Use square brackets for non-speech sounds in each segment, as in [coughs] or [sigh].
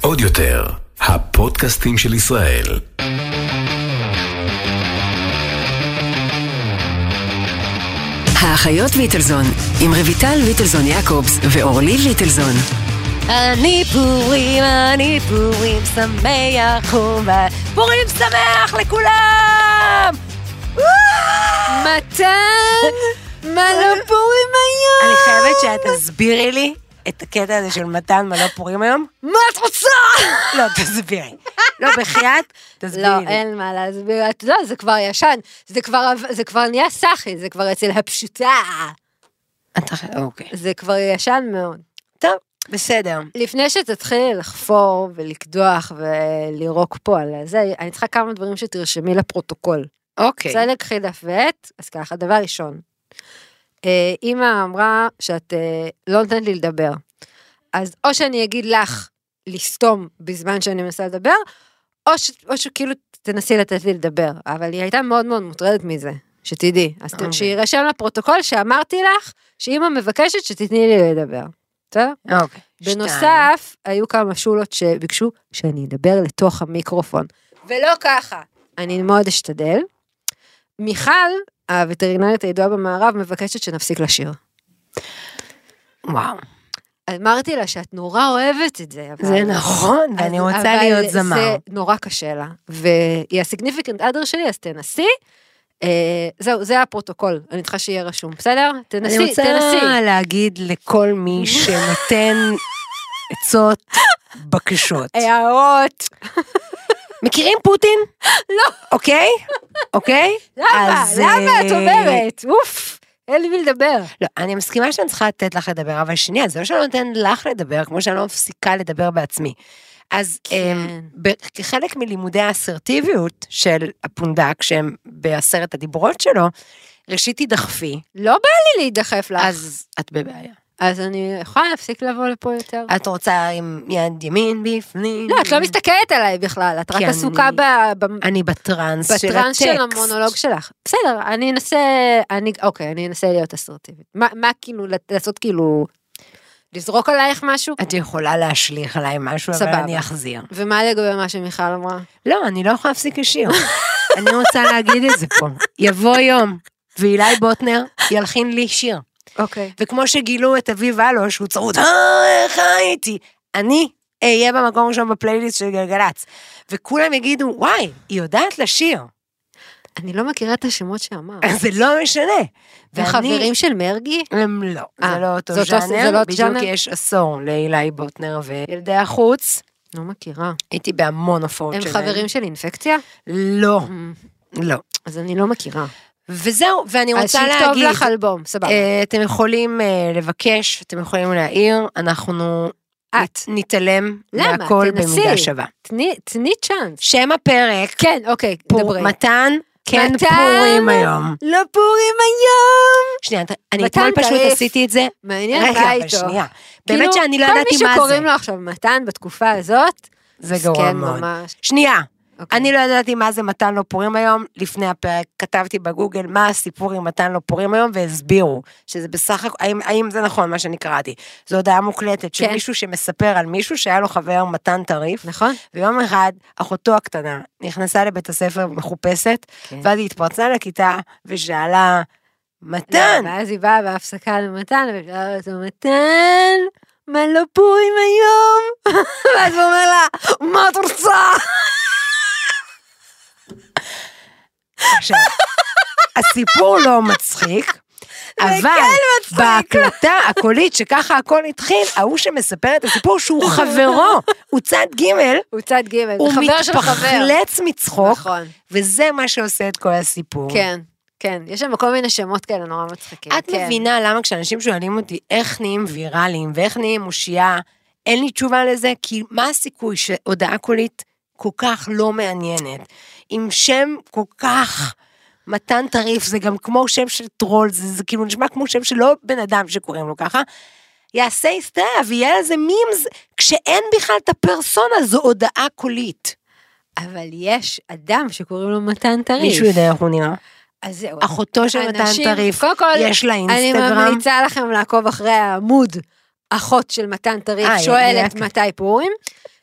עוד יותר, הפודקאסטים של ישראל. האחיות ליטלזון, עם רויטל ליטלזון יעקובס ואורלי ליטלזון. אני פורים, אני פורים שמח. פורים שמח לכולם! מתן, מה לא פורים היום? אני חייבת שאת תסבירי לי את הקטע הזה של מתן, מה לא פורים היום. מה את רוצה? לא, תסבירי. לא, בחייאת, תסבירי לא. אין מה להסביר, אתה יודע, זה כבר ישן, זה כבר, זה כבר נהיה סאחי, זה כבר אצל הפשוטה. אתה- אוקיי. זה כבר ישן מאוד. טוב, בסדר. לפני שתתחילי לחפור ולקדוח ולירוק פה על זה, אני צריכה כמה דברים שתרשמי לפרוטוקול. אוקיי. בסדר, קחי דף ועט, אז ככה, דבר ראשון. אה, אימא אמרה שאת אה, לא נותנת לי לדבר. אז או שאני אגיד לך לסתום בזמן שאני מנסה לדבר, או, ש, או שכאילו תנסי לתת לי לדבר. אבל היא הייתה מאוד מאוד מוטרדת מזה, שתדעי. אז אוקיי. okay. שיירשם לפרוטוקול שאמרתי לך שאימא מבקשת שתתני לי לדבר. בסדר? אוקיי. בנוסף, היו כמה שולות שביקשו שאני אדבר לתוך המיקרופון. ולא ככה. אני מאוד אשתדל. מיכל, הווטרינרית הידועה במערב, מבקשת שנפסיק לשיר. וואו. אמרתי לה שאת נורא אוהבת את זה. אבל... זה נכון, ואני רוצה אבל להיות זמר. זה נורא קשה לה. והיא הסיגניפיקנט אדר שלי, אז תנסי. אה, זהו, זה הפרוטוקול, אני צריכה שיהיה רשום, בסדר? תנסי, אני רוצה תנסי. להגיד לכל מי [laughs] שנותן עצות, בקשות. הערות. מכירים פוטין? לא. אוקיי? אוקיי? למה? למה את אה, אומרת? אוף, אין לי מי לדבר. לא, אני מסכימה שאני צריכה לתת לך לדבר, אבל שנייה, זה לא שאני לא נותנת לך לדבר, כמו שאני לא מפסיקה לדבר בעצמי. אז כן. ב- כחלק מלימודי האסרטיביות של הפונדק, שהם בעשרת הדיברות שלו, ראשית תדחפי, לא בא לי להידחף לך. אז את בבעיה. אז אני יכולה להפסיק לבוא לפה יותר? את רוצה עם יד ימין בפנים? לא, את לא מסתכלת עליי בכלל, את רק עסוקה ב- אני בטראנס של הטקסט. בטראנס של המונולוג שלך. בסדר, אני אנסה, אני, אוקיי, אני אנסה להיות אסרטיבית. מה, מה כאילו, לעשות כאילו, לזרוק עלייך משהו? את יכולה להשליך עליי משהו, אבל סבבה. אני אחזיר. ומה לגבי מה שמיכל אמרה? לא, אני לא יכולה להפסיק לשיר. אני רוצה להגיד את זה פה. יבוא יום, ואילי בוטנר ילחין לי שיר. אוקיי. וכמו שגילו את אביב אלוש, הוא צרוד, אה, איך הייתי? אני אהיה במקום ראשון בפלייליסט של גלגלצ. וכולם יגידו, וואי, היא יודעת לשיר. אני לא מכירה את השמות שאמרת. אז זה לא משנה. הם ואני- חברים של מרגי? הם לא, אה, זה לא אותו ז'אנר, לא בדיוק? יש עשור לאילי בוטנר וילדי החוץ. לא מכירה. הייתי בהמון הופעות הם שלהם. חברים של אינפקציה? לא, לא. אז אני לא מכירה. וזהו, ואני אז רוצה שיכתוב להגיד, לך אלבום, סבבה. אה, אתם יכולים אה, לבקש, אתם יכולים להעיר, אנחנו את. נתעלם למה? מהכל תנסי. במידה שווה. תני- תני צ'אנס. שם הפרק, כן, אוקיי, פור- דברי. מתן, כן מתן. פורים היום. לא פורים היום! שנייה, אני אתמול פשוט. עשיתי את זה. מעניין רגע, מה אבל איתו. שנייה. כאילו, באמת שאני לא ידעתי כל מי מה זה. שקוראים לו עכשיו מתן בתקופה הזאת, זה גרוע כן, מאוד. ממש. שנייה, אוקיי. אני לא ידעתי מה זה מתן לא פורים היום, לפני הפרק כתבתי בגוגל מה הסיפור עם מתן לא פורים היום, והסבירו שזה בסך הכל, האם, האם זה נכון מה שאני קראתי. זו הודעה מוקלטת של כן. מישהו שמספר על מישהו שהיה לו חבר מתן טריף, נכון? ויום אחד אחותו הקטנה נכנסה לבית הספר מחופשת, כן. ואז היא התפרצה לכיתה ושאלה, מתן, לא, ואז היא באה בהפסקה למתן, ושאלה אותו, מתן, מה לא פורים היום? [laughs] ואז הוא אומר לה, מה את רוצה? עכשיו, הסיפור לא מצחיק, אבל כן בהקלטה הקולית שככה הכל התחיל, ההוא שמספר את הסיפור שהוא חברו, הוא צד ג', הוא צד ג', הוא חבר של חבר. מתפחלץ מצחוק, נכון, וזה מה שעושה את כל הסיפור. כן, כן, יש שם כל מיני שמות כאלה נורא מצחיקים. את כן. מבינה למה כשאנשים שואלים אותי איך נהיים ויראליים ואיך נהיים מושיעה, אין לי תשובה לזה, כי מה הסיכוי שהודעה קולית כל כך לא מעניינת, עם שם כל כך מתן טריף, זה גם כמו שם של טרול, זה, זה כאילו נשמע כמו שם של לא בן אדם שקוראים לו ככה, יעשה היסטריה ויהיה לזה מימס, כשאין בכלל את הפרסונה, זו הודעה קולית. אבל יש אדם שקוראים לו מתן טריף. מישהו יודע איך הוא נראה? אז זהו. אחותו של מתן טריף, קודם כל, יש לה אני אינסטגרם. ממליצה לכם לעקוב אחרי העמוד אחות של מתן טריף אה, שואלת מתי פורים,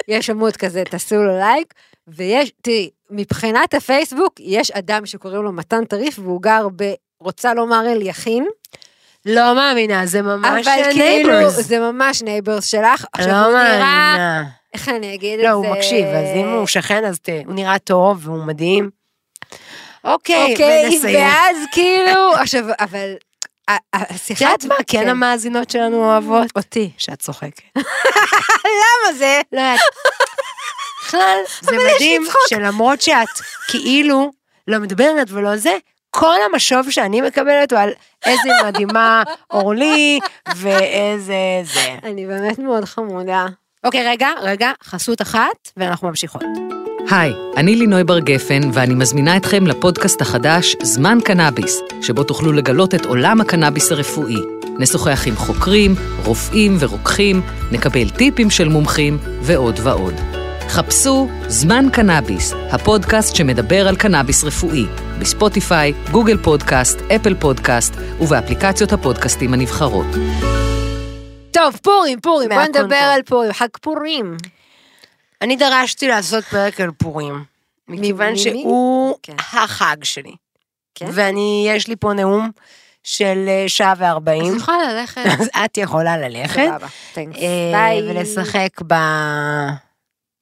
יש עמוד כזה, תעשו לו לייק, ויש, תראי, מבחינת הפייסבוק, יש אדם שקוראים לו מתן טריף, והוא גר ב... רוצה לומר אליכין, לא מאמינה, זה ממש אבל כאילו, neighbors. זה ממש neighbors שלך. עכשיו לא הוא נראה, מאמינה. איך אני אגיד לא, את זה? הוא מקשיב, אז אם הוא שכן, אז ת- הוא נראה טוב והוא מדהים. אוקיי, אוקיי, ונסיים. ואז כאילו, עכשיו, אבל ה- ה- את השיחה... יודעת מה כן המאזינות שלנו אוהבות? אותי. שאת צוחקת. למה זה? לא יודעת. בכלל, זה מדהים שלמרות שאת כאילו לא מדברת ולא זה, כל המשוב שאני מקבלת הוא על איזה מדהימה אורלי ואיזה זה. אני באמת מאוד חמודה. אוקיי, רגע, רגע, חסות אחת ואנחנו ממשיכות. היי, אני לינוי בר גפן, ואני מזמינה אתכם לפודקאסט החדש זמן קנאביס, שבו תוכלו לגלות את עולם הקנאביס הרפואי. נשוחח עם חוקרים, רופאים ורוקחים, נקבל טיפים של מומחים ועוד ועוד. חפשו זמן קנאביס, הפודקאסט שמדבר על קנאביס רפואי, בספוטיפיי, גוגל פודקאסט, אפל פודקאסט ובאפליקציות הפודקאסטים הנבחרות. טוב, פורים, פורים, בוא. נדבר על פורים, חג פורים. אני דרשתי לעשות פרק על פורים, מכיוון? שהוא כן. החג שלי. כן? ואני, יש לי פה נאום של אה, שעה אז וארבעים, אני יכולה ללכת. [laughs] אז את יכולה ללכת. סבבה, thanks. אה, ביי. ולשחק ב...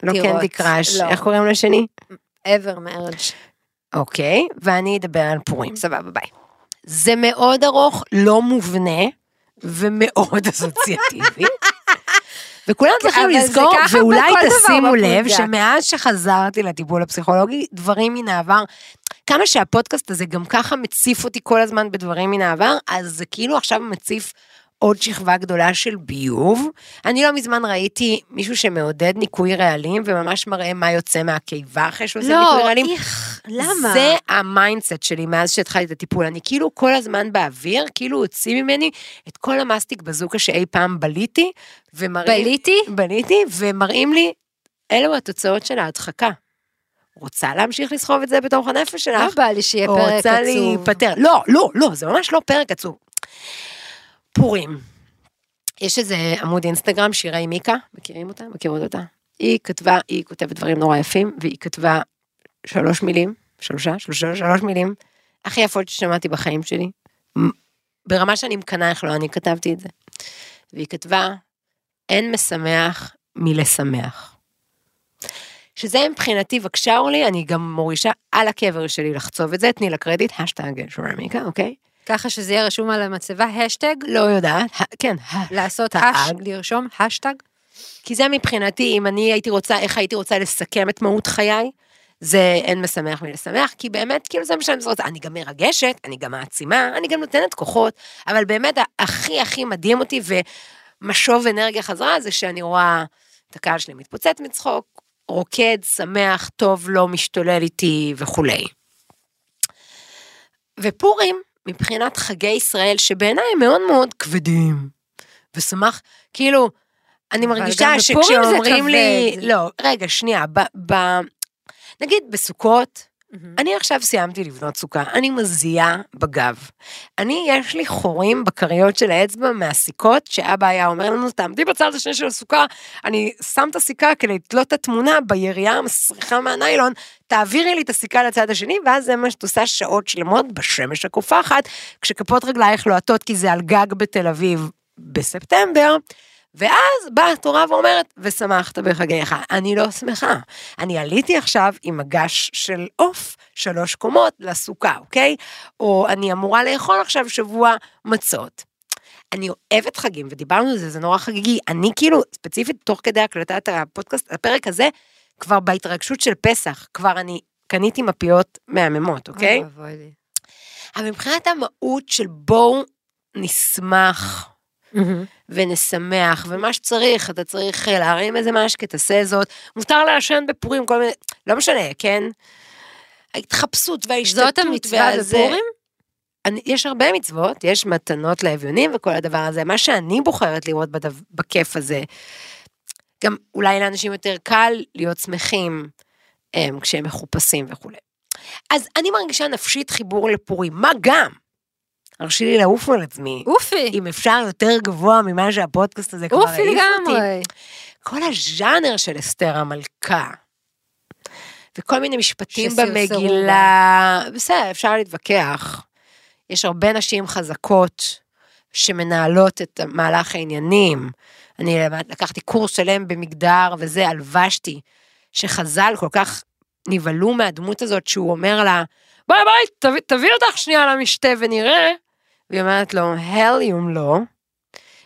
לא. קנדי קראש, לא. איך קוראים לשני? ever marriage. אוקיי, ואני אדבר על פורים. סבבה, ביי. זה מאוד ארוך, לא מובנה, ומאוד אסוציאטיבי. [laughs] וכולם צריכים לזכור, ואולי תשימו לב. שמאז שחזרתי לטיפול הפסיכולוגי, דברים מן העבר, כמה שהפודקאסט הזה גם ככה מציף אותי כל הזמן בדברים מן העבר, אז זה כאילו עכשיו מציף עוד שכבה גדולה של ביוב. אני לא מזמן ראיתי מישהו שמעודד ניקוי רעלים, וממש מראה מה יוצא מהקיבה אחרי שהוא עושה ניקוי לא, רעלים. איך, למה? זה ה mindset שלי מאז שהתחלתי את הטיפול. אני כאילו כל הזמן באוויר, כאילו הוציא ממני את כל המאסטיק בזוקה שאי פעם בליתי, ומראים... בליתי? בליתי, ומראים לי, אלו התוצאות של ההדחקה. רוצה להמשיך לסחוב את זה בתוך הנפש שלך? לא בא לי שיהיה פרק רוצה עצוב. להיפטר. לא, לא, לא, זה ממש לא פרק עצוב. פורים. יש איזה עמוד אינסטגרם, שירי מיקה, מכירים אותה? מכירות אותה? היא כתבה, היא כותבת דברים נורא יפים, והיא כתבה שלוש מילים, שלושה, שלושה, שלוש מילים, הכי יפות ששמעתי בחיים שלי. ברמה שאני מקנאה איך לא אני כתבתי את זה. והיא כתבה, אין משמח מלשמח. שזה מבחינתי, בבקשה אורלי, אני גם מורישה על הקבר שלי לחצוב את זה, תני לה קרדיט, השטג שורמיקה, אוקיי? ככה שזה יהיה רשום על המצבה, השטג, לא יודעת, כן, לעשות. hash, לרשום השטג. כי זה מבחינתי, אם אני הייתי רוצה, איך הייתי רוצה לסכם את מהות חיי, זה אין משמח מלשמח, כי באמת, כאילו זה מה שאני רוצה. אני גם מרגשת, אני גם מעצימה, אני גם נותנת כוחות, אבל באמת הכי הכי מדהים אותי ומשוב אנרגיה חזרה, זה שאני רואה את הקהל שלי מתפוצץ מצחוק, רוקד, שמח, טוב, לא משתולל איתי וכולי. ופורים, מבחינת חגי ישראל, שבעיניי הם מאוד מאוד כבדים, ושמח, כאילו, אני מרגישה שכשאומרים לי. לא, רגע, שנייה, ב, ב, נגיד בסוכות, אני עכשיו סיימתי לבנות סוכה, אני מזיעה בגב. אני, יש לי חורים בכריות של האצבע מהסיכות, שאבא היה אומר לנו, תעמדי בצד השני של הסוכה, אני שם את הסיכה כדי לתלות את התמונה בירייה המסריחה מהניילון, תעבירי לי את הסיכה לצד השני, ואז זה מה שאת עושה שעות שלמות בשמש הקופחת, כשכפות רגלייך לוהטות כי זה על גג בתל אביב. בספטמבר, ואז באה התורה ואומרת, ושמחת בחגיך. אני לא שמחה. אני עליתי עכשיו עם מגש של עוף, שלוש קומות, לסוכה, אוקיי? או אני אמורה לאכול עכשיו שבוע מצות. אני אוהבת חגים, ודיברנו על זה, זה נורא חגיגי. אני כאילו, ספציפית, תוך כדי הקלטת הפודקאסט, הפרק הזה, כבר בהתרגשות של פסח, כבר אני קניתי מפיות מהממות, אוקיי? אוי ואבוי לי. אבל מבחינת המהות של בואו נשמח, ונשמח, ומה שצריך, אתה צריך אה, להרים איזה משקה, תעשה זאת. מותר לעשן בפורים, כל מיני, לא משנה, כן? ההתחפשות וההשתתות. זאת המצווה והזה- בפורים? אני, יש הרבה מצוות, יש מתנות לאביונים וכל הדבר הזה. מה שאני בוחרת לראות בדו, בכיף הזה, גם אולי לאנשים יותר קל להיות שמחים הם, כשהם מחופשים וכולי. אז אני מרגישה נפשית חיבור לפורים, מה גם? הרשי לי לעוף על עצמי. אופי, אם אפשר יותר גבוה ממה שהפודקאסט הזה כבר אופי העיף אותי. לגמרי. כל הז'אנר של אסתר המלכה. וכל מיני משפטים במגילה, בסדר, אפשר להתווכח. יש הרבה נשים חזקות שמנהלות את מהלך העניינים. אני לקחתי קורס שלם במגדר וזה, הלבשתי, שחז"ל כל כך נבהלו מהדמות הזאת שהוא אומר לה, ביי ביי, תביא, תביא אותך שנייה למשתה ונראה. והיא אומרת לו, הליום לא.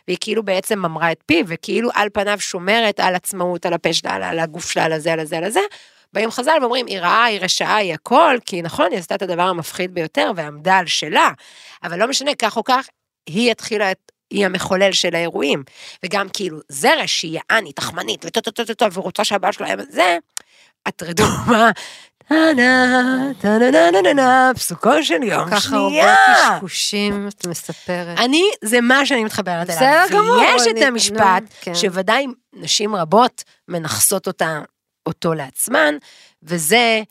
והיא כאילו בעצם אמרה את פיו, וכאילו על פניו שומרת על עצמאות, על הפה שלה, על- הגוף שלה, על הזה, על הזה, על הזה. באים חז"ל ואומרים, היא רעה, היא רשעה, היא הכל, כי נכון, היא עשתה את הדבר המפחיד ביותר ועמדה על שלה. אבל לא משנה, כך או כך, היא התחילה את... היא המחולל של האירועים. וגם כאילו, זרש היא יעני, תחמנית, וטו טו טו טו טו, ורוצה שהבעל שלה יהיה זה, את רדומה. [laughs] טה-נה, טה-נה-נה-נה-נה, פסוקו של יום כל כך הרבה שנייה. קשקושים, את מספרת. אני, זה מה שאני מתחברת אליו. בסדר גמור, ויש את אני- המשפט, כן. שוודאי נשים רבות מנכסות אותו לעצמן, וזה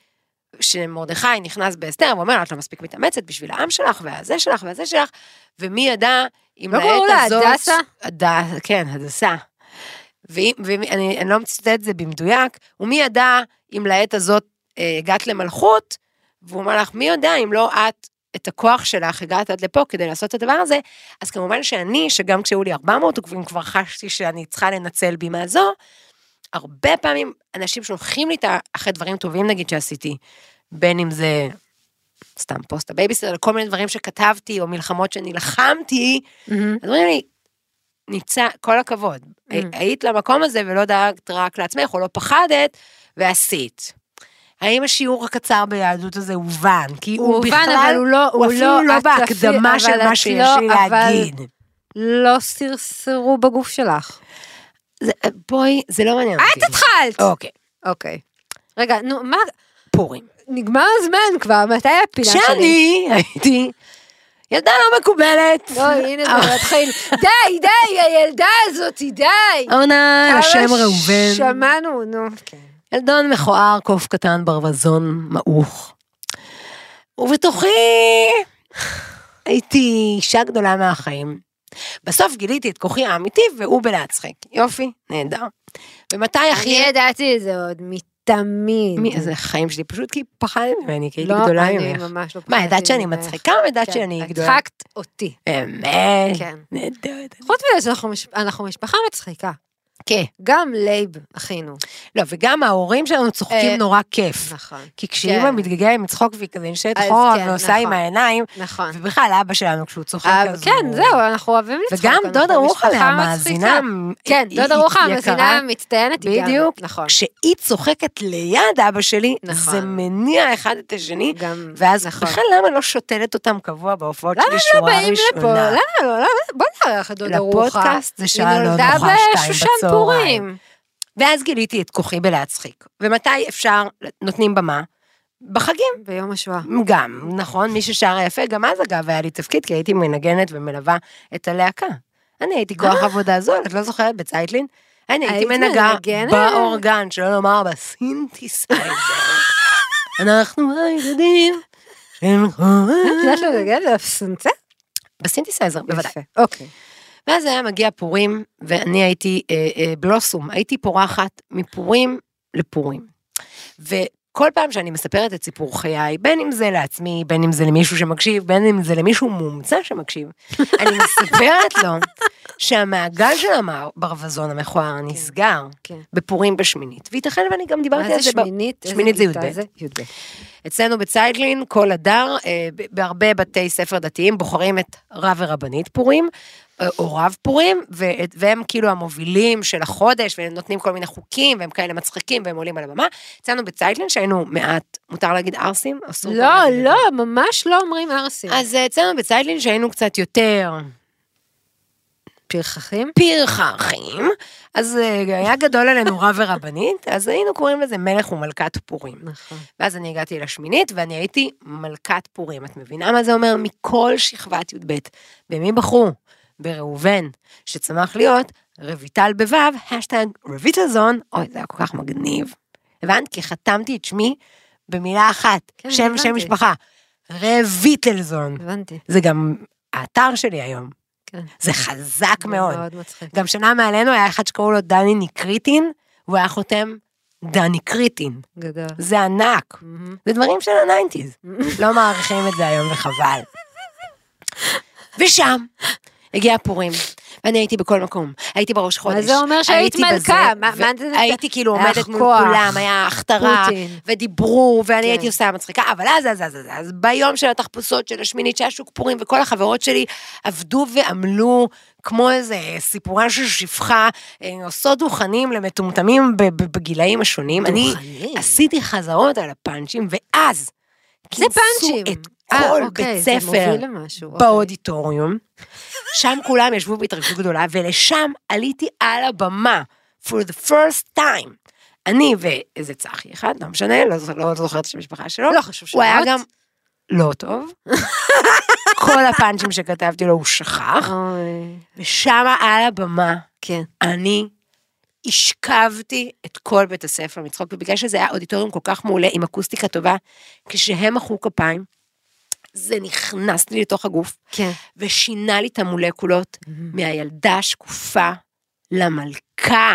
שמרדכי נכנס באסתר ואומר, את לא מספיק מתאמצת בשביל העם שלך, והזה שלך, והזה שלך, ומי ידע אם לא לה לעת הזאת... הדסה? הד... כן, הדסה. ואני אני לא מצטט את זה במדויק, ומי ידע אם לעת הזאת הגעת למלכות, והוא אומר לך, מי יודע אם לא את, את הכוח שלך הגעת עד לפה כדי לעשות את הדבר הזה, אז כמובן שאני, שגם כשהיו לי 400 עוקבים כבר חשתי שאני צריכה לנצל בימה זו, הרבה פעמים אנשים שולחים לי את אחרי דברים טובים נגיד שעשיתי, בין אם זה סתם פוסט הבייביסיטר, כל מיני דברים שכתבתי, או מלחמות שנלחמתי, מהמם. אז אומרים לי, ניצה, כל הכבוד, Mm. היית למקום הזה ולא דאגת רק לעצמך, או לא פחדת, ועשית. האם השיעור הקצר ביהדות הזה הובן? כי הוא, הוא הובן, בכלל, אבל הוא לא- הוא הוא אפילו לא- לא בהקדמה של מה שיש לא- לי להגיד. לא סרסרו בגוף שלך. זה, בואי, זה לא מעניין אותי. את התחלת! אוקיי, אוקיי. רגע, נו, מה, פורים. נגמר הזמן כבר, מתי הפינה שלי? כשאני הייתי ילדה לא מקובלת. לא, הנה זה מתחיל. די, די, הילדה הזאתי, די! על השם ראובן. שמענו, נו. כן. ילדון מכוער, קוף קטן, ברווזון, מעוך. ובתוכי הייתי אישה גדולה מהחיים. בסוף גיליתי את כוחי האמיתי והוא בלהצחיק. יופי, נהדר. ומתי הכי... אני ידעתי את זה עוד מתמיד. מי, איזה חיים שלי, פשוט כי פחדת ממני, כי הייתי לא, גדולה אני ממך. ממש לא מה, פחדתי ידעת שאני. מצחיקה או ידעת כן, שאני גדולה? הצחקת אותי. באמת? כן. נהדרת. חוץ מזה שאנחנו מש- אנחנו משפחה מצחיקה. כן. גם לייב, אחינו. לא, וגם ההורים שלנו צוחקים אה, נורא כיף. נכון. כי כשאימא כן. מתגלגלת מצחוק והיא כזה נשארת אחורה כן, ועושה עם נכון. העיניים, נכון. ובכלל אבא שלנו כשהוא צוחק אה, אז כן, זהו, אנחנו אוהבים לצחוק. וגם דודה רוחלה, המאזינה. כן, דודה רוחלה. המאזינה המצטיינת היא גם. בדיוק. נכון. כשהיא צוחקת ליד אבא שלי, נכון. זה מניע אחד את השני, גם, ואז נכון. בכלל למה לא שותלת אותם קבוע בהופעות למה שלי לא שורה באים לפה? ראשונה? למה לא? למה? בוא נארח את דודה רוחלה. לפודקאסט זה שעה לא נוחה, שתיים בצהריים. פורים. ואז גיליתי את כוחי בלהצחיק. ומתי אפשר, נותנים במה? בחגים. ביום השואה. גם, נכון, מי ששר יפה, גם אז אגב היה לי תפקיד, כי הייתי מנגנת ומלווה את הלהקה. אני הייתי כוח עבודה זול, את לא זוכרת? בצייטלין? אני הייתי היית מנגנת? באורגן, שלא לומר בסינתסייזר. אנחנו הילדים של את יודעת הפסנצה? בסינתסייזר, בוודאי. יפה, אוקיי. ואז היה מגיע פורים, ואני הייתי אה, אה, blossom, הייתי פורחת מפורים לפורים. וכל פעם שאני מספרת את סיפור חיי, בין אם זה לעצמי, בין אם זה למישהו שמקשיב, בין אם זה למישהו מומצא שמקשיב, אני [laughs] מספרת לו שהמעגל של הברווזון המכוער נסגר כן. בפורים בשמינית, וייתכן ואני גם מה דיברתי על זה זה. ב- שמינית? איזה שמינית זה י"ב. י"ב. אצלנו בציידלין, כל אדר, אה, ב- בהרבה בתי ספר דתיים בוחרים את רב ורבנית פורים, אה, או רב פורים, והם כאילו המובילים של החודש, והם נותנים כל מיני חוקים, והם כאלה מצחיקים, והם עולים על הבמה. אצלנו בציידלין, שהיינו מעט, מותר להגיד ערסים? לא, לא. ממש לא אומרים ערסים. אז אה, אצלנו בציידלין, שהיינו קצת יותר פרחחים? פרחחים, אז אה, היה גדול עלינו רב ורבנית, [laughs] אז היינו קוראים לזה מלך ומלכת פורים. נכון. ואז אני הגעתי לשמינית, ואני הייתי מלכת פורים. את מבינה מה זה אומר? מכל שכבת י"ב. במי בחרו? בראובן, שצמח להיות רויטל בו"ב, השטג רויטלזון, אוי, זה היה כל כך מגניב. הבנת? כי חתמתי את שמי במילה אחת, כן, שם הבנתי. שם משפחה. רויטלזון. הבנתי. זה גם האתר שלי היום. כן. זה חזק מאוד. מאוד מצחיק. גם שנה מעלינו היה אחד שקראו לו דני ניקריטין, והוא היה חותם דני קריטין. גדול. זה ענק. מהמם. זה דברים של ה nineties. לא מעריכים את זה היום וחבל. [laughs] ושם הגיע פורים, ואני הייתי בכל מקום. הייתי בראש חודש. זה אומר שהיית מלכה? מה- מה זה- הייתי כאילו עומדת מול. כולם, היה הכתרה. ודיברו, ואני כן. הייתי עושה מצחיקה, אבל אז, אז, אז, אז, אז, ביום של התחפושות של השמינית, שהיה שוק פורים, וכל החברות שלי עבדו ועמלו כמו איזה סיפורה של שפחה, אה, עושות דוכנים למטומטמים בגילאים השונים. אני דוכנים? עשיתי חזרות על הפאנצ'ים, ואז זה כינסו פאנצ'ים. את אה, כל אוקיי, בית ספר אוקיי. באודיטוריום. שם כולם ישבו בהתרגשות גדולה, ולשם עליתי על הבמה, for the first time. אני ואיזה צחי אחד, לא משנה, לא, לא זוכרת את המשפחה שלו. לא חשוב הוא היה שמות. גם לא טוב. [laughs] כל הפאנצ'ים שכתבתי לו הוא שכח, ושם על הבמה כן. אני השכבתי את כל בית הספר מצחוק, ובגלל שזה היה אודיטוריום כל כך מעולה, עם אקוסטיקה טובה, כשהם מחאו כפיים, זה נכנס לי לתוך הגוף, כן. ושינה לי את המולקולות מהילדה השקופה למלכה.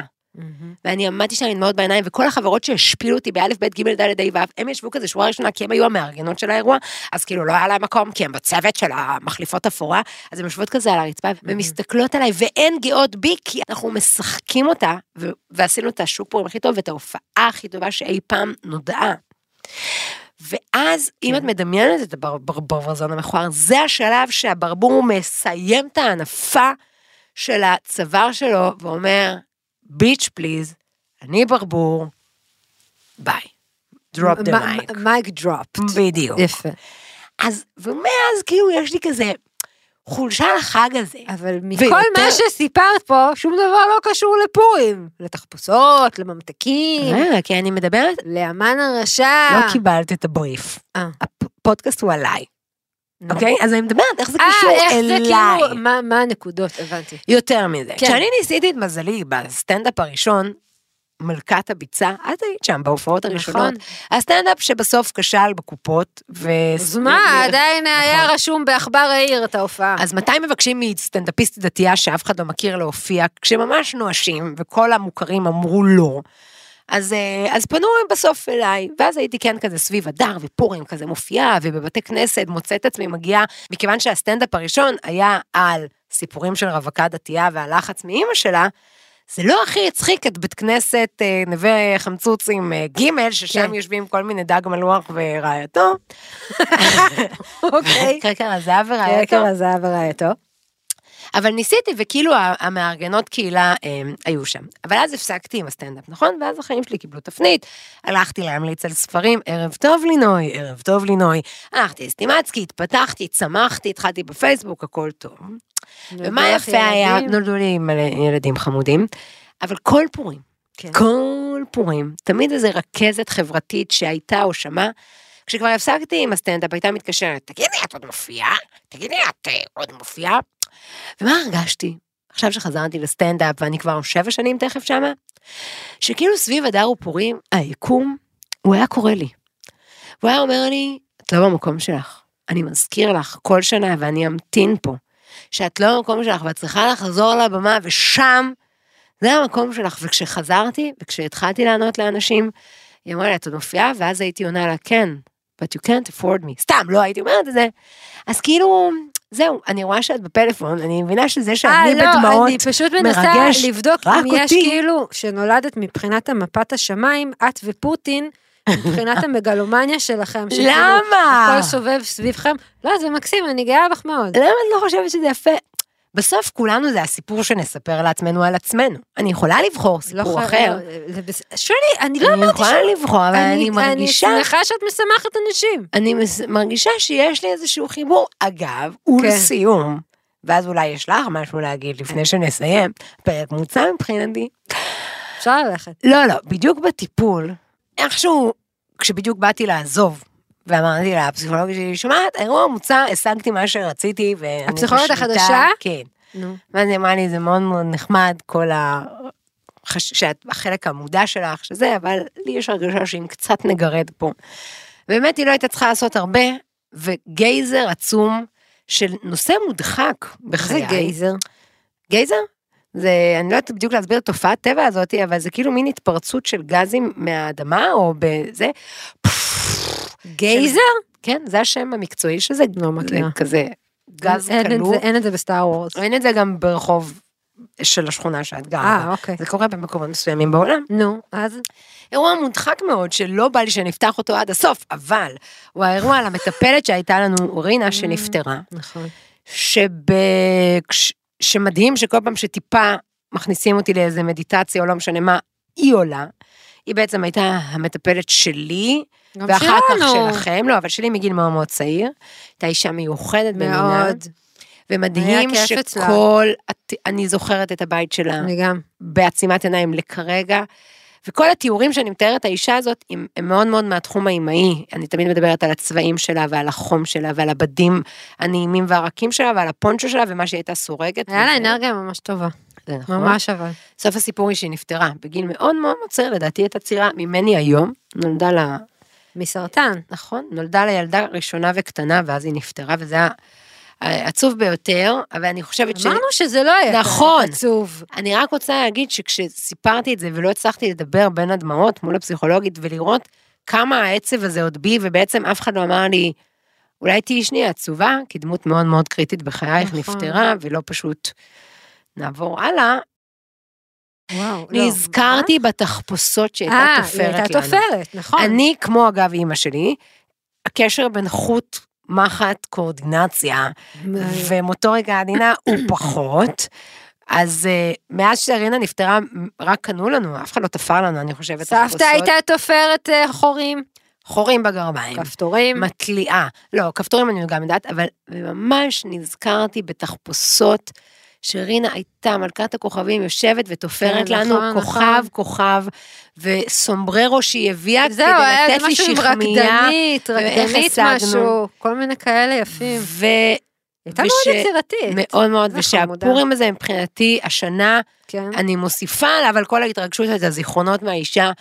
ואני עמדתי שם עם דמעות בעיניים, וכל החברות שהשפילו אותי באלף, בית, גימל, דלת, ה', ו', הם ישבו כזה שורה ראשונה, כי הם היו המארגנות של האירוע, אז כאילו לא היה להם מקום, כי הם בצוות של המחליפות אפורה, אז הן יושבות כזה על הרצפה, ומסתכלות עליי, ואין גאות בי, כי אנחנו משחקים אותה, ו- ועשינו את השוק פורים הכי טוב, ואת ההופעה הכי טובה שאי פעם נודעה. ואז, אם את מדמיינת את הברווזון המכוער, זה השלב שהברבור מסיים את ההנפה של הצוואר שלו, ואומר, bitch please, אני ברבור, ביי. drop the mic. mic drop. בדיוק. יפה. אז, ומאז כאילו יש לי כזה חולשה לחג הזה. אבל מכל ויותר- מה שסיפרת פה, שום דבר לא קשור לפורים. לתחפושות, לממתקים, רגע, כי אני מדברת, להמן הרשע. לא קיבלת את הבריף. אה. הפודקאסט הוא עליי, נו. אוקיי? אז אני מדברת, איך זה אה, קשור איך זה אליי. כאילו, מה- מה הנקודות, הבנתי. יותר מזה. כן. כשאני ניסיתי את מזלי בסטנדאפ הראשון, מלכת הביצה, את היית שם בהופעות הראשונות. נכון. הסטנדאפ שבסוף כשל בקופות, ו... אז מה, עדיין היה רשום בעכבר העיר את ההופעה. אז מתי מבקשים מסטנדאפיסטית דתייה שאף אחד לא מכיר להופיע, כשממש נואשים, וכל המוכרים אמרו לא. אז, אה, אז פנו הם בסוף אליי, ואז הייתי כן כזה סביב הדר ופורים כזה מופיעה, ובבתי כנסת מוצאת עצמי מגיעה, מכיוון שהסטנדאפ הראשון היה על סיפורים של רווקה דתייה והלחץ מאימא שלה, זה לא הכי הצחיק את בית כנסת אה, נווה חמצוצים אה, ג', ששם כן. יושבים כל מיני דג מלוח ורעייתו. [laughs] אוקיי. קרקר הזהב ורעייתו. יקר הזהב ורעייתו. אבל ניסיתי, וכאילו המארגנות קהילה הם, היו שם. אבל אז הפסקתי עם הסטנדאפ, נכון? ואז החיים שלי קיבלו תפנית, הלכתי להמליץ על ספרים, ערב טוב לינוי, ערב טוב לינוי. הלכתי לסטימצקי, התפתחתי, צמחתי, התחלתי בפייסבוק, הכל טוב. ומה יפה היה, ילדים? נולדו לי מלא ילדים חמודים, אבל כל פורים, כן. כל פורים, תמיד איזה רכזת חברתית שהייתה או שמעה, כשכבר הפסקתי עם הסטנדאפ, הייתה מתקשרת, תגידי, את עוד מופיעה? תגידי, את אה, עוד מופיעה? ומה הרגשתי? עכשיו שחזרתי לסטנדאפ, ואני כבר שבע שנים תכף שמה, שכאילו סביב הדר ופורים, היקום, הוא היה קורא לי. הוא היה אומר לי, את לא במקום שלך. אני מזכיר לך כל שנה, ואני אמתין פה, שאת לא במקום שלך, ואת צריכה לחזור לבמה, ושם, זה המקום שלך. וכשחזרתי, וכשהתחלתי לענות לאנשים, היא אמרה לי, את עוד מופיעה? ואז הייתי עונה לה, כן, but you can't afford me. סתם, לא הייתי אומרת את זה. אז כאילו, זהו, אני רואה שאת בפלאפון, אני מבינה שזה אה, שאני לא, בדמעות, אני פשוט מנסה מרגש לבדוק אם יש אותי. כאילו, שנולדת מבחינת המפת השמיים, את ופוטין, מבחינת המגלומניה שלכם, שכאילו למה? הכל סובב סביבכם. לא, זה מקסים, אני גאה בך מאוד. למה את לא חושבת שזה יפה? בסוף כולנו זה הסיפור שנספר לעצמנו על עצמנו. אני יכולה לבחור לא סיפור חי- אחר. לא, בס- שולי, אני לא אני אמרתי יכולה לבחור, אבל אני מרגישה, אני שמחה שאת משמחת אנשים. אני מס- מרגישה שיש לי איזשהו חיבור. אגב, ולסיום, ואז אולי יש לך משהו להגיד לפני שנסיים, פרק מוצע מבחינתי. אפשר ללכת. לא, לא, בדיוק בטיפול, איכשהו, כשבדיוק באתי לעזוב, ואמרתי לה, הפסיכולוגית שלי, שומעת, האירוע מוצע, השגתי מה שרציתי, ואני הפסיכולוגית בשליטה." החדשה? כן. נו. ואז היא אמרה לי, זה מאוד מאוד נחמד, כל ה... חש... שאת החלק המודע שלך, שזה, אבל לי יש הרגשה שאם קצת נגרד פה. באמת היא לא הייתה צריכה לעשות הרבה, וגייזר עצום של נושא מודחק זה בחיי. גייזר. גייזר? זה, אני לא יודעת בדיוק להסביר את תופעת טבע הזאת, אבל זה כאילו מין התפרצות של גזים מהאדמה, או בזה. גייזר? כן, זה השם המקצועי של זה. לא מכירה. זה כזה גז כלוא. אין את זה בסטאר וורס. אין את זה גם ברחוב של השכונה שאת גרה אה. אוקיי. זה קורה במקומות מסוימים בעולם. נו, אז? אירוע מודחק מאוד, שלא בא לי שנפתח אותו עד הסוף, אבל הוא האירוע על המטפלת שהייתה לנו, רינה, שנפטרה, נכון. שב... שמדהים שכל פעם שטיפה מכניסים אותי לאיזה מדיטציה או לא משנה מה, היא עולה. היא בעצם הייתה המטפלת שלי, ואחר כך שלנו. שלכם, לא, אבל שלי מגיל מאוד מאוד צעיר. הייתה אישה מיוחדת במינה, מאוד. ומדהים כיף אצלה. שכל, את- אני זוכרת את הבית שלה. אני גם. בעצימת עיניים לכרגע. וכל התיאורים שאני מתארת האישה הזאת הם, הם מאוד מאוד מהתחום האימהי. אני תמיד מדברת על הצבעים שלה ועל החום שלה ועל הבדים הנעימים והרכים שלה ועל הפונצ'ו שלה ומה שהיא הייתה סורגת. היה לה אנרגיה ממש טובה. זה נכון. ממש אבל. סוף הסיפור היא שהיא נפטרה בגיל מאוד מאוד צעיר, לדעתי הייתה צעירה ממני היום. נולדה לה, מסרטן. נכון, נולדה לה ילדה ראשונה וקטנה ואז היא נפטרה וזה היה עצוב ביותר, אבל אני חושבת ש... אמרנו שזה לא היה נכון. עצוב. אני רק רוצה להגיד שכשסיפרתי את זה ולא הצלחתי לדבר בין הדמעות מול הפסיכולוגית ולראות כמה העצב הזה עוד בי, ובעצם אף אחד לא אמר לי, אולי תהיי שנייה עצובה, כי דמות מאוד מאוד קריטית בחייך נכון. נפטרה, ולא פשוט נעבור הלאה. וואו. לא. נזכרתי בתחפושות שהייתה אה, היא תופרת הייתה לנו. תופרת, נכון. אני, כמו אגב אימא שלי, הקשר בין חוט, מחט, קואורדינציה, ומוטוריקה עדינה הוא [coughs] פחות. אז uh, מאז שרינה נפטרה, רק קנו לנו, אף אחד לא תפר לנו, אני חושבת. סבתא. הייתה תופרת אה, חורים. חורים בגרביים. כפתורים. מתליעה. לא, כפתורים אני גם יודעת, אבל ממש נזכרתי בתחפושות. שרינה הייתה מלכת הכוכבים, יושבת ותופרת כן, לנו נכון, כוכב נכון. כוכב, וסומבררו שהיא הביאה כדי זהו, היה לתת לי משהו עם שכמיה. רקדנית, ואיך רקדנית השגנו. משהו, כל מיני כאלה יפים. ו... הייתה וש- מאוד יצירתית. מאוד מאוד. ושהפורים הזה מבחינתי, השנה, כן. אני מוסיפה עליו על כל ההתרגשות, את הזיכרונות מהאישה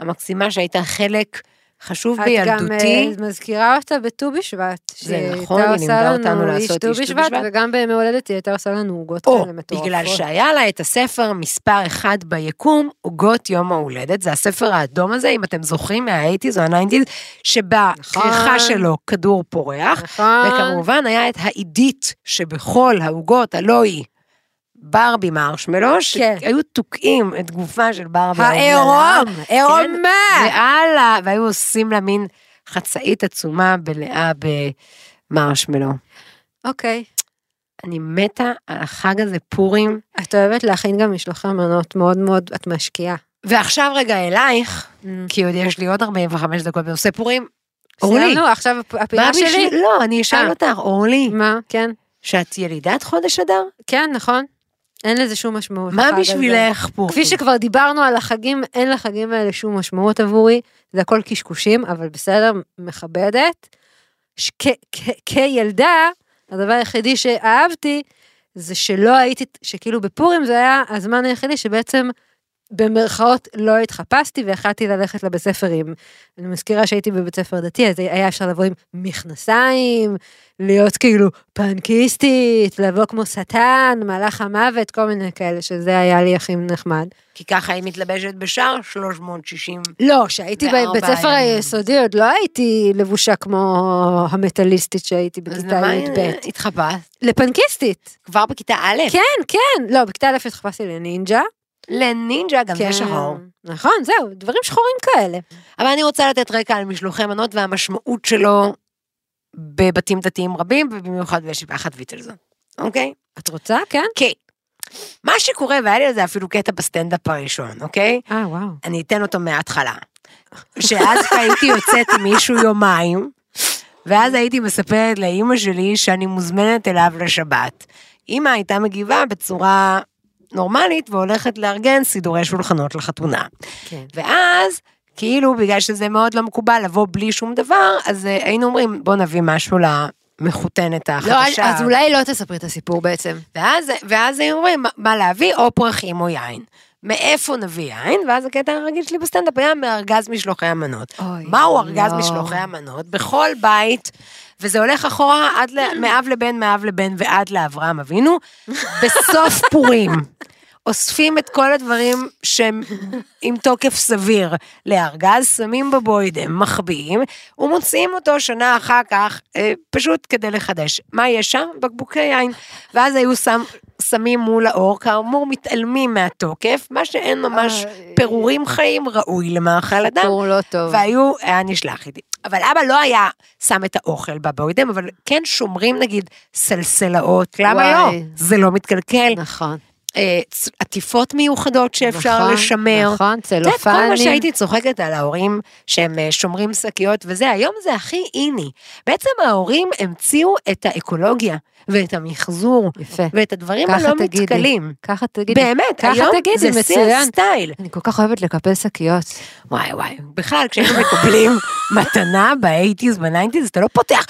המקסימה שהייתה חלק חשוב את גם בילדותי. אה, מזכירה אותה בט"ו בשבט. זה נכון, היא לימדה אותנו לעשות ט"ו איש ט"ו בשבט. וגם בימי הולדת היא הייתה עושה לנו עוגות כאלה מטורפות. בגלל שהיה לה את הספר מספר אחד ביקום, עוגות יום ההולדת, זה הספר האדום הזה, אם אתם זוכרים, מה-80's או ה-90's, שבכריכה נכון. שלו כדור פורח, נכון. וכמובן היה את העידית שבכל העוגות, הלא היא ברבי מרשמלו, כן. שהיו תוקעים את גופה של ברבי. העירום, עירומה. והלאה, והיו עושים לה מין חצאית עצומה מלאה במרשמלו. אוקיי. אני מתה על החג הזה פורים, את אוהבת להכין גם משלוחי מנות מאוד מאוד, את משקיעה. ועכשיו רגע אלייך, כי עוד יש לי עוד 45 דקות בנושא פורים. אורלי, סיימנו, עכשיו הפ- מה הפינה שלי? לא, אני אשאל אה. אותך, אורלי, מה? כן. שאת ילידת חודש אדר? כן, נכון. אין לזה שום משמעות. מה. בשבילך פורים? כפי שכבר דיברנו על החגים, אין לחגים האלה שום משמעות עבורי, זה הכל קשקושים, אבל בסדר, מכבדת. ש- כ- כ- כילדה, הדבר היחידי שאהבתי, זה שלא הייתי, שכאילו בפורים זה היה הזמן היחידי שבעצם במרכאות לא התחפשתי והחלטתי ללכת לבית ספר עם, אני מזכירה שהייתי בבית ספר דתי, אז היה אפשר לבוא עם מכנסיים, להיות כאילו פנקיסטית, לבוא כמו שטן, מלאך המוות, כל מיני כאלה, שזה היה לי הכי נחמד. כי ככה היא מתלבשת בשאר 360. לא, כשהייתי בבית ספר. היסודי עוד לא הייתי לבושה כמו המטאליסטית שהייתי אז בכיתה למה י"ב. התחפשת? לפנקיסטית. כבר בכיתה א'? כן, כן. לא, בכיתה א' התחפשתי לנינג'ה. לנינג'ה גם כן. זה שחור. נכון, זהו, דברים שחורים כאלה. אבל אני רוצה לתת רקע על משלוחי מנות והמשמעות שלו בבתים דתיים רבים, ובמיוחד במשפחת ויטלזון, אוקיי? את רוצה? כן? כן. מה שקורה, והיה לי על זה אפילו קטע בסטנדאפ הראשון, אוקיי? אה, וואו. אני אתן אותו מההתחלה. שאז [laughs] הייתי יוצאת עם מישהו יומיים, ואז הייתי מספרת לאימא שלי שאני מוזמנת אליו לשבת. אימא הייתה מגיבה בצורה נורמלית והולכת לארגן סידורי שולחנות לחתונה. כן. ואז, כאילו, בגלל שזה מאוד לא מקובל לבוא בלי שום דבר, אז אה, היינו אומרים, בוא נביא משהו למחותנת החדשה. לא, אז אולי לא תספרי את הסיפור בעצם. ואז, ואז היו אומרים, מה- להביא, או פרחים או יין. מאיפה נביא יין? ואז הקטע הרגיל שלי בסטנדאפ היה מארגז משלוחי המנות. אוי, מהו ארגז לא. משלוחי המנות? בכל בית, וזה הולך אחורה עד מאב לבן, מאב לבן ועד לאברהם אבינו, בסוף פורים. [laughs] אוספים את כל הדברים שהם עם תוקף סביר לארגז, שמים בבוידם, מחביאים, ומוציאים אותו שנה אחר כך, אה, פשוט כדי לחדש. מה יש שם? בקבוקי יין. ואז היו שם, שמים מול האור, כאמור מתעלמים מהתוקף, מה שאין ממש אוי. פירורים חיים ראוי למאכל אדם. סיפור לא טוב. והיו, היה נשלח איתי. אבל אבא לא היה שם את האוכל בבוידם, אבל כן שומרים נגיד סלסלאות, למה וואי. לא? זה לא מתקלקל. נכון. אה, עטיפות מיוחדות שאפשר נכון, לשמר. נכון, את יודעת, כל מה צלופנים. שהייתי צוחקת על ההורים שהם אה, שומרים שקיות וזה, היום זה הכי in. בעצם ההורים המציאו את האקולוגיה ואת המחזור יפה. ואת הדברים הלא תגידי. מתכלים. ככה תגידי. באמת, ככה היום תגידי, זה מצוין. הסטייל. אני כל כך אוהבת לקפל שקיות. וואי וואי, בכלל כשהיינו מקבלים [laughs] מתנה ב eighties, ב nineties, אתה לא פותח,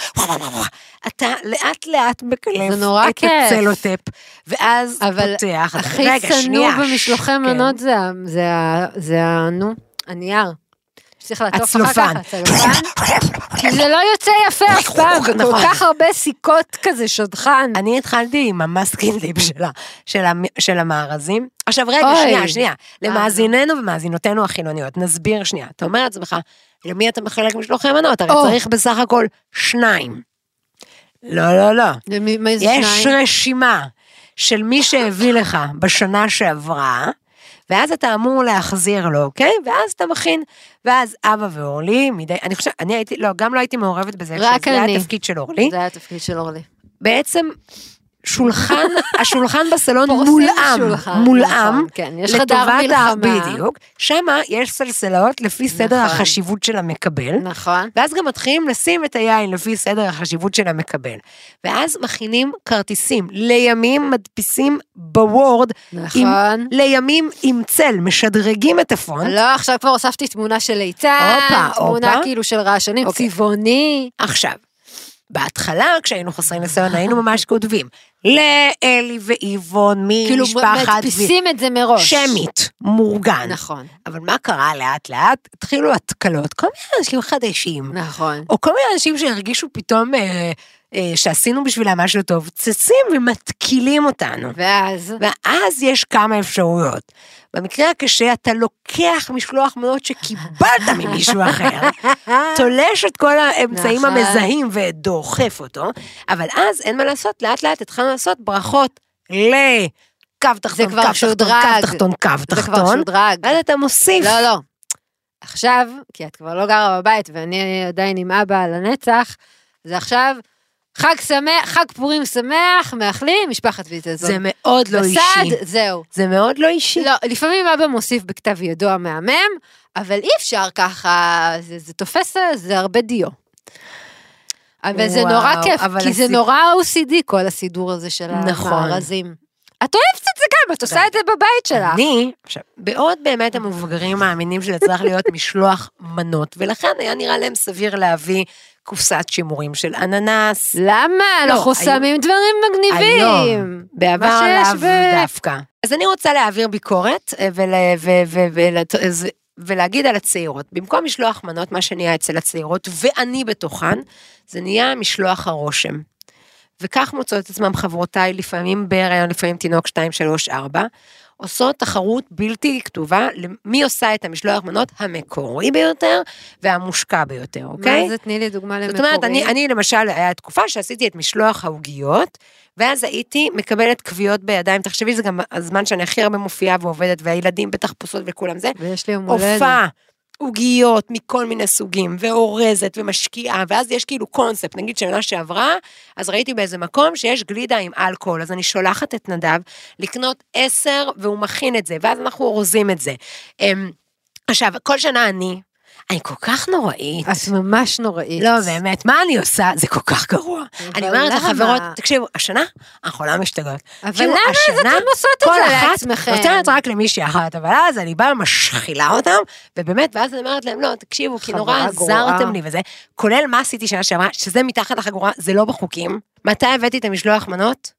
אתה לאט לאט מקלף את. הצלוטפ, ואז אבל פותח. אתה- הכי שנוא במשלוחי כן. מנות זה ה-. נו, הנייר. שצריך לעטוף אחר. כך, הצלופן. כי זה לא יוצא יפה אף פעם, וכל נכון. כך הרבה סיכות כזה שדכן. אני התחלתי עם המסקינליפ של, המארזים. עכשיו רגע. שנייה, שנייה. אה, למאזיננו ומאזינותינו החילוניות, נסביר שנייה. אתה אומר לעצמך, למי אתה מחלק משלוחי מנות? הרי. צריך בסך הכל שניים. לא, לא, לא. למי- מאיזה יש שניים? רשימה של מי שהביא לך בשנה שעברה, ואז אתה אמור להחזיר לו, אוקיי? ואז אתה מכין, ואז אבא ואורלי, מדי, אני חושבת, אני הייתי, לא, גם לא הייתי מעורבת בזה, רק שזה היה אני. התפקיד של אורלי. זה היה התפקיד של אורלי. בעצם שולחן, [laughs] השולחן בסלון מולאם, מולאם, נכון, כן, יש חדר לטובת ה- מלחמה. בדיוק, שמה יש סלסלות לפי סדר נכון. החשיבות של המקבל. נכון. ואז גם מתחילים לשים את היין לפי סדר החשיבות של המקבל. ואז מכינים כרטיסים, לימים מדפיסים בוורד, עם, נכון. לימים עם צל, משדרגים את הפונט. לא, עכשיו כבר הוספתי תמונה של ליצן, הופה, תמונה הופה. כאילו של רעשנים, אוקיי. צבעוני. עכשיו, בהתחלה, כשהיינו חסרי ניסיון, היינו ממש כותבים, לאלי ואיבון כאילו ממשפחת מדפיסים את זה מראש. שמית, מאורגן. נכון, אבל מה קרה לאט לאט? התחילו התקלות, כל מיני אנשים חדשים, נכון. או כל מיני אנשים שהרגישו פתאום אה, אה, שעשינו בשבילם משהו טוב, צצים ומתקילים אותנו. ואז, ואז יש כמה אפשרויות. במקרה הקשה אתה לוקח משלוח מנות שקיבלת ממישהו אחר, [laughs] תולש את כל האמצעים נכון. המזהים ודוחף אותו, אבל אז אין מה לעשות, לאט לאט התחלנו לעשות ברכות לקו תחתון, כבר קו תחתון. קו תחתון, קו זה כבר תחתון, שודרג. ואז אתה מוסיף. לא, לא. עכשיו, כי את כבר לא גרה בבית ואני עדיין עם אבא על הנצח, זה עכשיו חג שמח, חג פורים שמח, מאחלים, משפחת ויטלזון. זה מאוד לא אישי. בסד, זהו. זה מאוד לא אישי. לא, לפעמים אבא מוסיף בכתב ידו המהמם, אבל אי אפשר ככה, זה, זה תופס, זה הרבה דיו. אבל זה נורא כיף, כי זה הסיפ- נורא OCD כל הסידור הזה של נכון. המארזים. את אוהבת את זה גם, את עושה את זה בבית שלך. אני, עכשיו, בעוד באמת המבוגרים מאמינים שזה צריך להיות משלוח מנות, ולכן היה נראה להם סביר להביא קופסת שימורים של אננס. למה? לא, אנחנו היום- שמים דברים מגניבים. היום, בעבר עליו ב- דווקא. אז אני רוצה להעביר ביקורת אה, ול, ו, ו, ול, אז- ולהגיד על הצעירות. במקום משלוח מנות, מה שנהיה אצל הצעירות, ואני בתוכן, זה נהיה משלוח הרושם. וכך מוצאות את עצמם חברותיי, לפעמים בהיריון, לפעמים תינוק 2, 3, 4, עושות תחרות בלתי כתובה למי עושה את המשלוח מנות המקורי ביותר והמושקע ביותר, אוקיי? מה זה? תני לי דוגמה למקורי. זאת אומרת, אני, אני למשל, היה תקופה שעשיתי את משלוח העוגיות, ואז הייתי מקבלת כוויות בידיים, תחשבי, זה גם הזמן שאני הכי הרבה מופיעה ועובדת, והילדים בתחפושות וכולם זה, ויש לי יום הולדת. הופעה, עוגיות מכל מיני סוגים, ואורזת ומשקיעה, ואז יש כאילו קונספט, נגיד שנה שעברה, אז ראיתי באיזה מקום שיש גלידה עם אלכוהול, אז אני שולחת את נדב לקנות עשר, והוא מכין את זה, ואז אנחנו אורזים את זה. אמ, עכשיו, כל שנה אני, אני כל כך נוראית. את ממש נוראית. לא, באמת, מה אני עושה? זה כל כך גרוע. אני אומרת? לחברות, תקשיבו, השנה, אנחנו לא משתגעות. אבל למה אז השנה, אתן עושות את כל זה אחת לעצמכם? נותנת רק למישהי אחת, אבל אז אני באה משחילה אותם, ובאמת, ואז אני אומרת להם, לא, תקשיבו, כי נורא. עזרתם לי וזה, כולל מה עשיתי שנה שעברה, שזה מתחת לחגורה, זה לא בחוקים. מתי הבאתי את המשלוח מנות?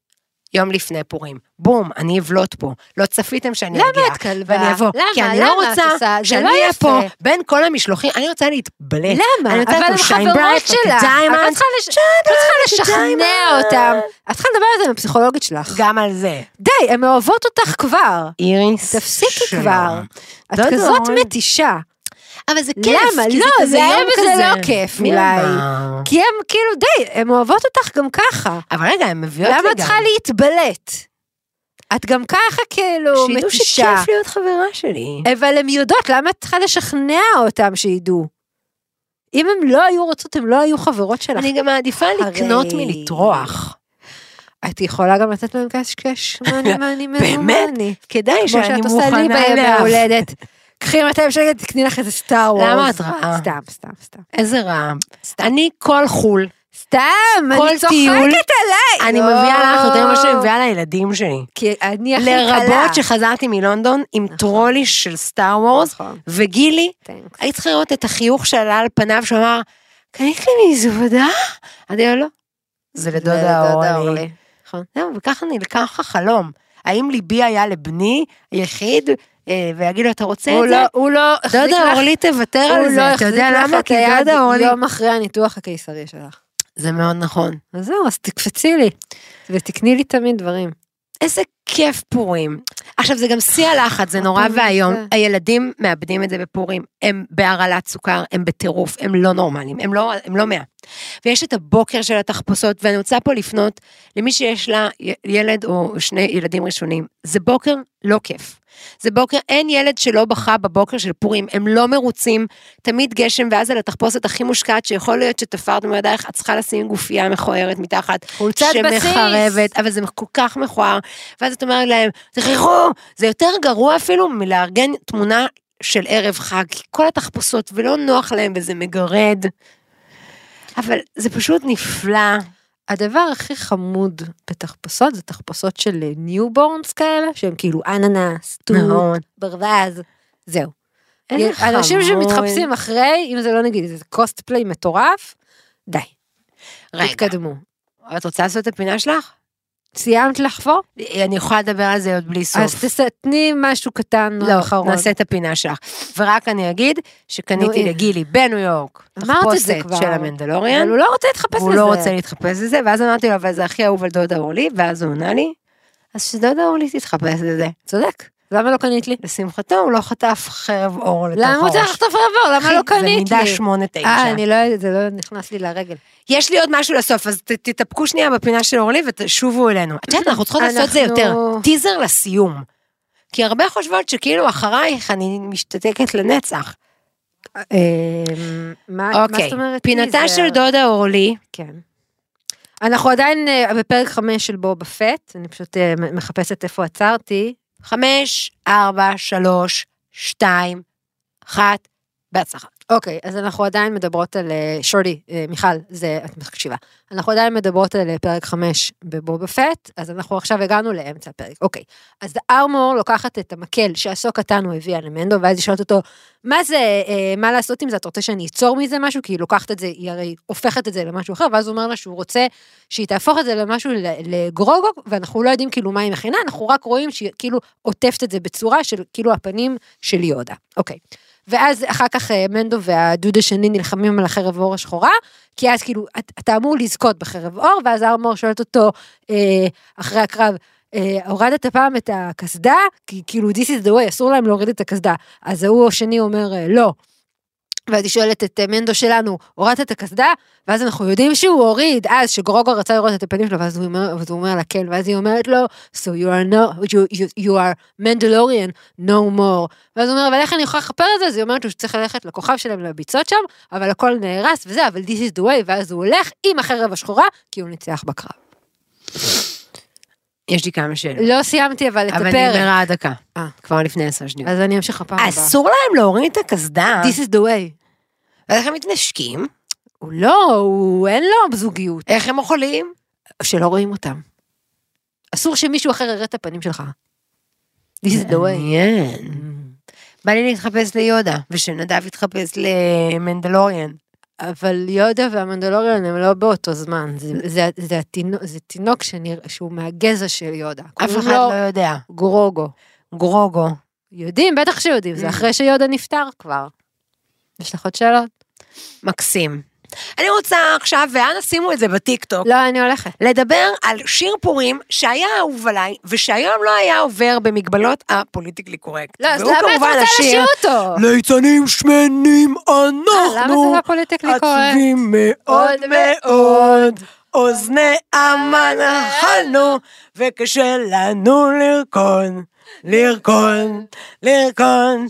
יום לפני פורים. בום, אני אבלוט פה. לא צפיתם שאני למה אגיע. את כלבה? ואני אבוא. למה? כי אני למה לא רוצה שאני לא אהיה. פה בין כל המשלוחים, אני רוצה להתבלט. למה? אני רוצה אבל הן shine חברות שלך. את לא. צריכה לא לשכנע. אותם. את צריכה לדבר על זה עם הפסיכולוגית שלך. גם על זה. די, הן אוהבות אותך כבר. איריס. תפסיקי. כבר. את כזאת. מתישה. אבל זה כיף. למה? כי לא, זה כזה. לא כיף, אולי. כי הם כאילו, די, הן אוהבות אותך גם ככה. אבל רגע, הן מביאות לי. למה את צריכה להתבלט? את גם ככה כאילו שידעו מתישה. שכיף להיות חברה שלי. אבל הן יודעות, למה את צריכה לשכנע אותם שידעו? אם הן לא היו רוצות, הן לא היו חברות שלך. אני גם מעדיפה לקנות הרי- מלטרוח. את יכולה גם לתת להם קשקש, מאני מאני מאני [laughs] באמת? כדאי כמו שאני שאת עושה לי מוכנה בימי אליו. ההולדת. קחי 200 שקל, תקני לך איזה סטאר וורס. למה את רעה? סתם, סתם, סתם. איזה רע. אני כל חול, סתם, אני צוחקת עליי. אני לא. מביאה לך יותר ממה שאני מביאה לילדים שלי. כי אני הכי קלה. לרבות שחזרתי מלונדון עם טרולי של סטאר וורס, נכון. וגילי. היית צריכה לראות את החיוך שעלה על פניו, שאמר, קנית לי מזוודה? אמרתי לו, לא. זה לדודה אורלי. נכון. וככה נלקח החלום. האם ליבי היה לבני היחיד, אה, ויגיד לו, אתה רוצה את זה? לא, הוא לא, החזיק דודה לך- אורלי תוותר על לא זה, אתה יודע החזיק למה? כי דודה אורלי... יום אחרי הניתוח הקיסרי שלך. זה מאוד נכון. אז זהו, אז תקפצי לי. ותקני לי תמיד דברים. איזה כיף פורים. עכשיו, זה גם שיא הלחץ, זה נורא ואיום. זה. הילדים מאבדים את זה בפורים. הם בהרעלת סוכר, הם בטירוף, הם לא נורמליים, הם לא, הם לא מאה. ויש את הבוקר של התחפושות, ואני רוצה פה לפנות למי שיש לה ילד או שני ילדים ראשונים. זה בוקר לא כיף. זה בוקר, אין ילד שלא בכה בבוקר של פורים, הם לא מרוצים, תמיד גשם, ואז על התחפושת הכי מושקעת, שיכול להיות שתפרת מידייך, את צריכה לשים גופייה מכוערת מתחת, חולצת בסיס. שמחרבת, אבל זה כל כך מכוער, ואז את אומרת להם, תכריחו, זה יותר גרוע אפילו מלארגן תמונה של ערב חג, כי כל התחפושות, ולא נוח להם, וזה מגרד. אבל זה פשוט נפלא. הדבר הכי חמוד בתחפושות זה תחפושות של newborns כאלה, שהם כאילו אננס, טור, נכון. ברווז, זהו. אנשים חמוד. שמתחפשים אחרי, אם זה לא נגיד איזה cosplay מטורף, די, רגע, תתקדמו. את רוצה לעשות את הפינה שלך? סיימת לחפור? אני יכולה לדבר על זה עוד בלי סוף. אז תס- תני משהו קטן לא, אחרון. נעשה את הפינה שלך. ורק אני אגיד שקניתי נו, לגילי בניו יורק תחפושת. של המנדלוריאן. אבל הוא לא רוצה להתחפש לזה. והוא לא רוצה להתחפש לזה, ואז אמרתי לו, אבל זה הכי אהוב על דודה אורלי, ואז הוא עונה לי, אז שדודה אורלי תתחפש לזה. צודק. למה לא קנית לי? לשמחתו, הוא לא חטף חרב אור לתוך למה הוא צריך הראש. לחטוף רבור? למה לא קנית לי? זה מידה שמונה תשע. אה, אני לא, זה לא נכנס לי לרגל. יש לי עוד משהו לסוף, אז תתאפקו שנייה בפינה של אורלי ותשובו אלינו. את יודעת, אנחנו צריכות לעשות את זה יותר. טיזר לסיום. כי הרבה חושבות שכאילו אחרייך אני משתתקת לנצח. אה, מה אוקיי, זאת אומרת? פינתה טיזר? של דודה אורלי, כן. אנחנו עדיין אה, בפרק חמש של בובה פט, אני פשוט אה, מחפשת איפה עצרתי. חמש, ארבע, שלוש, שתיים, אחת, בהצלחה. אוקיי, אז אנחנו עדיין מדברות על, אה, שורדי, אה, מיכל, זה, את מקשיבה. אנחנו עדיין מדברות על אה, פרק חמש בבובה פט, אז אנחנו עכשיו הגענו לאמצע הפרק. אוקיי, אז ארמור לוקחת את המקל שהסוק קטן הוא הביאה למנדו, ואז היא שואלת אותו, מה זה, מה לעשות עם זה, אתה רוצה שאני אצור מזה משהו? כי היא לוקחת את זה, היא הרי הופכת את זה למשהו אחר, ואז הוא אומר לה שהוא רוצה שהיא תהפוך את זה למשהו לגרוגו, ואנחנו לא יודעים כאילו מה היא מכינה, אנחנו רק רואים שהיא כאילו עוטפת את זה בצורה של כאילו הפנים של יודה. אוקיי. ואז אחר כך אה, מנדו והדוד השני נלחמים על החרב אור השחורה, כי אז כאילו, את- אתה אמור לזכות בחרב אור, ואז ארמור שואלת אותו אה, אחרי הקרב, אה, הורדת פעם את הקסדה? כי כאילו, this is the way, אסור להם להוריד את הקסדה. אז ההוא השני אומר, לא. ואז היא שואלת את אה, מנדו שלנו, הורדת את הקסדה? ואז אנחנו יודעים שהוא הוריד, אז שגרוגו רצה לראות את הפנים שלו, ואז הוא אומר, ואז הוא אומר לה כן, ואז היא אומרת לו, so you are no, you, you, you are Mandalorian, no more. ואז הוא אומר, אבל איך אני יכולה לכפר את זה? אז היא אומרת לו שצריך ללכת לכוכב שלהם לביצות שם, אבל הכל נהרס וזה, אבל this is the way, ואז הוא הולך עם החרב השחורה, כי הוא ניצח בקרב. יש לי כמה שאלות. לא סיימתי אבל את אבל הפרק. נגמרה הדקה. אה. כבר לפני עשר שניות. אז אני אמשיך בפעם הבאה. אסור להם להוריד את הקסדה. This is the way. איך הם מתנשקים? הוא לא, הוא אין לו זוגיות. איך הם אוכלים? שלא רואים אותם. אסור שמישהו אחר יראה את הפנים שלך. This is the way. מעניין. בא לי להתחפש ליודה, ושנדב יתחפש למנדלוריאן. אבל יודה והמנדלוריאן הם לא באותו זמן, זה, זה, זה, התינוק, זה תינוק שנראה, שהוא מהגזע של יודה. אף אחד לו לא יודע. גרוגו. גרוגו. יודעים, בטח שיודעים, זה Mm. אחרי שיודה נפטר כבר. יש לך עוד שאלות? מקסים. אני רוצה עכשיו, ואנא שימו את זה בטיקטוק, לא, אני הולכת. לדבר על שיר פורים שהיה אהוב עליי, ושהיום לא היה עובר במגבלות ה politically correct. לא, אז למה את רוצה לשיר אותו? ליצנים שמנים אנחנו, אה, למה זה לא politically correct? עצובים מאוד מאוד מאוד, אוזני אמן אכלנו, וקשה לנו לרקון, לרקון, לרקון.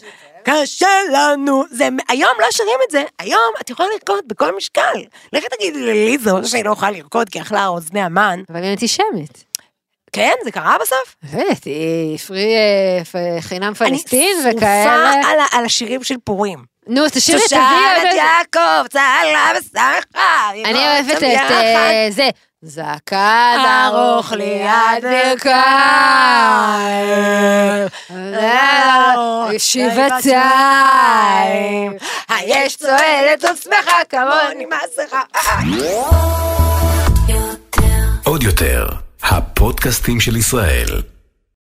קשה לנו, זה, היום לא שרים את זה, היום את יכולה לרקוד בכל משקל. לכי תגידי לליזו שהיא לא יכולה לרקוד כי אכלה אוזני המן. אבל היא אנטישמית. כן, זה קרה בסוף? באמת, היא פרי אה, חינם פלסטין אני וכאלה. שרופה על, ה- על השירים של פורים. נו, תשאירי את שושלת תביאי יעקב, צהלה ושמחה. אני אוהבת את אה, זה. זקן ארוך ליד ברכיים, שבעתיים, היש צועלת עצמך כמוני מסכה. עוד יותר, הפודקאסטים של ישראל.